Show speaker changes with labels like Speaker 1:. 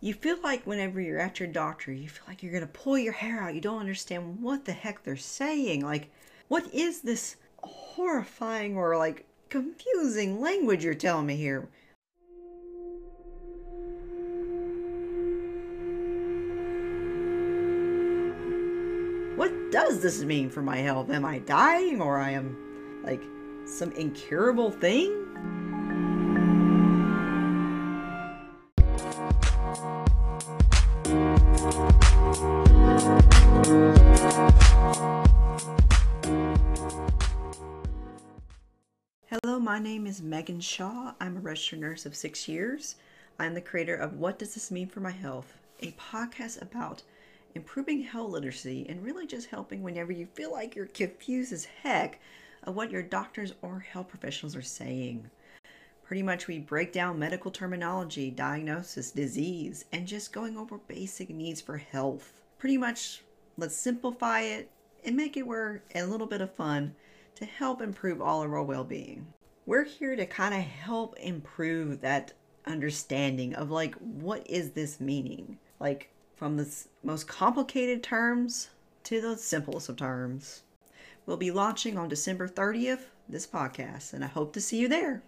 Speaker 1: You feel like whenever you're at your doctor, you feel like you're going to pull your hair out. You don't understand what the heck they're saying. Like, what is this horrifying or like confusing language you're telling me here? What does this mean for my health? Am I dying or I am like some incurable thing? My name is Megan Shaw. I'm a registered nurse of six years. I'm the creator of What Does This Mean for My Health, a podcast about improving health literacy and really just helping whenever you feel like you're confused as heck of what your doctors or health professionals are saying. Pretty much, we break down medical terminology, diagnosis, disease, and just going over basic needs for health. Pretty much, let's simplify it and make it work a little bit of fun to help improve all of our well being. We're here to kind of help improve that understanding of like, what is this meaning? Like, from the most complicated terms to the simplest of terms. We'll be launching on December 30th this podcast, and I hope to see you there.